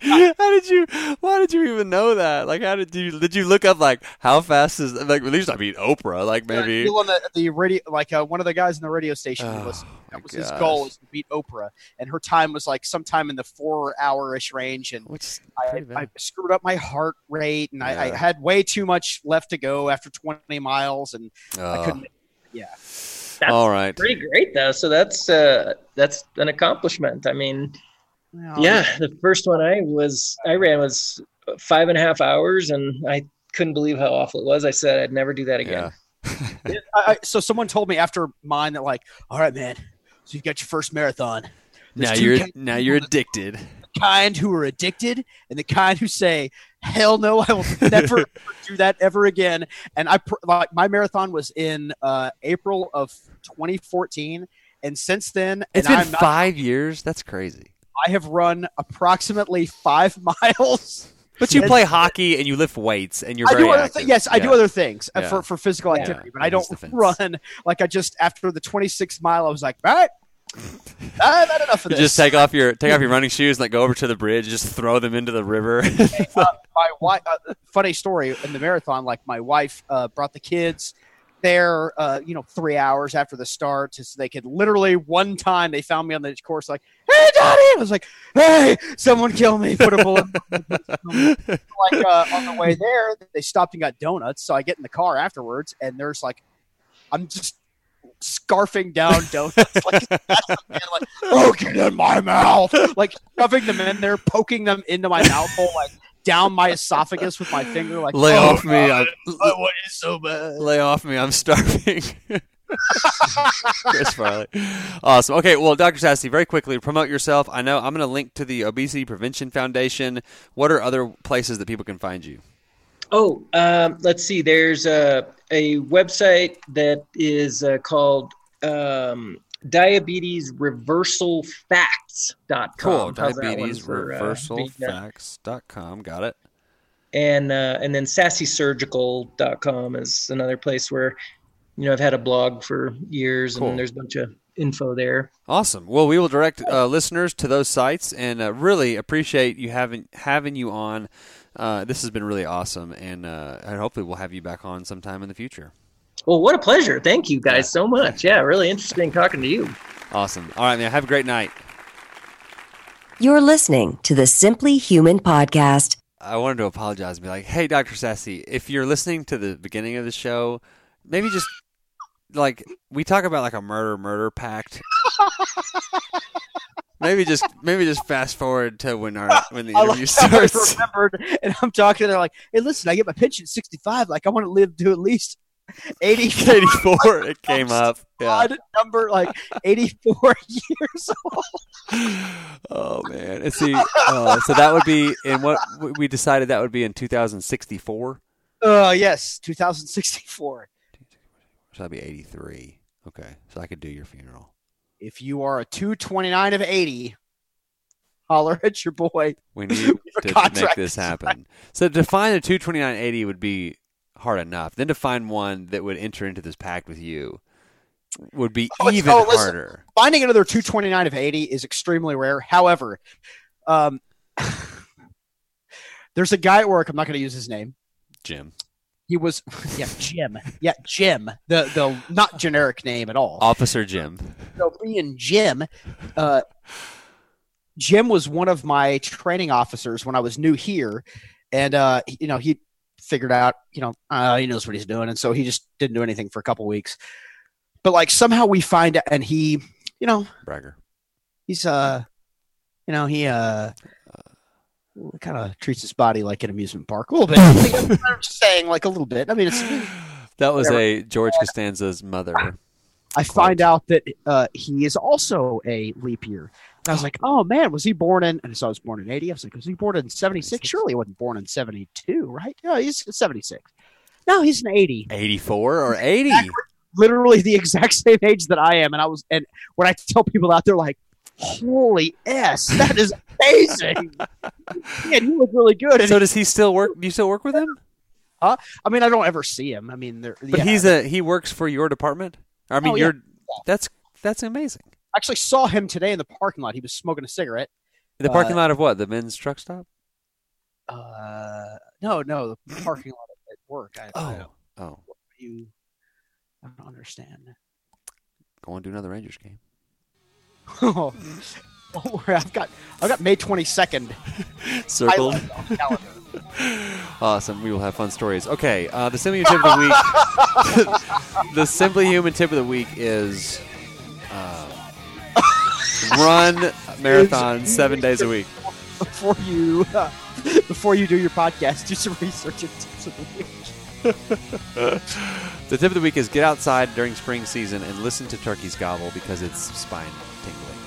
how did you? Why did you even know that? Like, how did you? Did you look up like how fast is like at least I mean Oprah? Like maybe. People on the, the radio, like uh, one of the guys in the radio station, Oh, was that was his goal is to beat Oprah, and her time was like sometime in the four hour ish range, and Which I. I screwed up my heart rate, and I, I had way too much left to go after 20 miles, and I Oh, couldn't. Yeah, that's all right. pretty great though. So that's uh, that's an accomplishment. I mean, Well, yeah, the first one I was I ran was five and a half hours, and I couldn't believe how awful it was. I said I'd never do that again. Yeah. I, I, so someone told me after mine that like, all right, man, so you got your first marathon. There's Now you're now you're addicted. the kind who are addicted and the kind who say, hell no, I will never do that ever again. And I pr- like my marathon was in uh, April of 2014, and since then, It's and been I'm not, five years. That's crazy. I have run approximately five miles. But you play hockey and you lift weights and you're I very do other active. thi- yes, I do other things uh, Yeah. for, for physical Yeah. activity, but Yeah, I don't run like I just after the 26th mile. I was like, all right, I've had enough of You this. just take off your take off your running shoes and like go over to the bridge, just throw them into the river. my wife. Uh, funny story in the marathon. Like my wife uh, brought the kids there. Uh, you know, three hours after the start, so they could literally one time they found me on the course. Like, hey, Daddy! I was like, hey, someone kill me! Put a bullet. like uh, on the way there, they stopped and got donuts. So I get in the car afterwards, and there's like, I'm just scarfing down donuts like, like oh get in my mouth like shoving them in there poking them into my mouth hole like down my esophagus with my finger like Lay oh, off me! I'm, I want it so bad lay off me! I'm starving. Chris Farley. Awesome. Okay, well, Dr. Sasse, very quickly promote yourself. I know I'm going to link to the Obesity Prevention Foundation. What are other places that people can find you? Oh, um, let's see. There's a, a website that is uh, called um, diabetesreversalfacts.com. Cool. How's that one for, uh, Diabetesreversalfacts.com. Got it. and uh, and then sassesurgical.com is another place where you know I've had a blog for years Cool. and there's a bunch of info there. Awesome. Well, we will direct uh, listeners to those sites, and uh, really appreciate you having having you on. Uh, this has been really awesome, and uh, and hopefully we'll have you back on sometime in the future. Well, what a pleasure! Thank you guys so much. Yeah, really interesting talking to you. Awesome. All right, man. Have a great night. You're listening to the Simply Human podcast. I wanted to apologize and be like, "Hey, Doctor Sasse, if you're listening to the beginning of the show, maybe just like we talk about like a murder murder pact. maybe just maybe just fast forward to when our when the I interview like how I starts. remembered, and I'm talking. They're like, "Hey, listen, I get my pension at 65. Like, I want to live to at least 80 84 it came up. Yeah. odd number, like 84 years old." Oh man. Let's see. Uh, so that would be in what we decided that would be in 2064. Uh, yes, 2064. So that'd be 83. Okay. So I could do your funeral. If you are a 229 of 80, holler at your boy. We need to make this happen. So to find a 22980 would be hard enough. Then to find one that would enter into this pact with you would be Oh, even oh, listen. harder. Finding another 229 of 80 is extremely rare. However, um, there's a guy at work. I'm not going to use his name. Jim. He was, yeah, Jim. Yeah, Jim. The the not generic name at all. Officer Jim. so being Jim, uh, Jim was one of my training officers when I was new here, and uh, you know he figured out you know uh, he knows what he's doing, and so he just didn't do anything for a couple weeks. But like somehow we find and he, you know, Bragger. he's uh, you know he uh. Kind of treats his body like an amusement park a little bit. I'm just saying, like a little bit. I mean, it's That was Whatever. a George Costanza's mother. I find out that uh, he is also a leap year. And I was like, oh man, was he born in? And so I was born in 80. I was like, was he born in 76? Surely he wasn't born in 72, right? No, he's 76. No, he's an 80. 84 or 80? Literally the exact same age that I am. And I was, and when I tell people out there, like, holy S, that is amazing. Man, he look really good. And So does he still work? Do you still work with him? Huh? I mean, I don't ever see him. I mean, But yeah. he's a he works for your department. I mean, Oh, you're that's that's amazing. I actually saw him today in the parking lot. He was smoking a cigarette. The parking Uh, lot of what? The men's truck stop? Uh, no, no, the parking lot at work. I, I oh, you, I don't understand. go and do another Rangers game. oh, I've got, I've got May twenty second. Circled. Awesome. We will have fun stories. Okay, uh, the Simply Human tip of the week. the Simply Human tip of the week is uh, run marathon seven days a week. Before you, uh, before you do your podcast, do some research and tips of the week. The tip of the week is get outside during spring season and listen to turkeys gobble because it's spine tingling.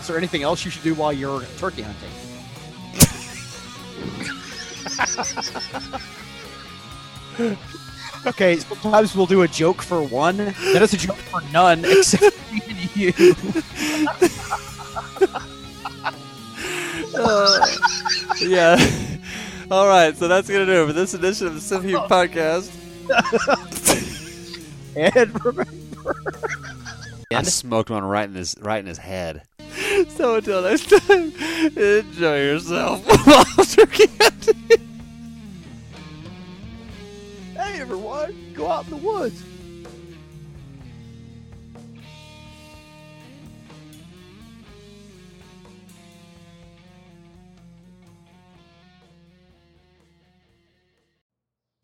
Is there anything else you should do while you're turkey hunting? okay, sometimes we'll do a joke for one, then it's a joke for none except for me and you. Uh, yeah. All right, so that's gonna do it for this edition of the Simply Human oh. podcast. And remember, I smoked one right in his right in his head. So until next time, enjoy yourself. Turkey hunting. Hey, everyone, go out in the woods.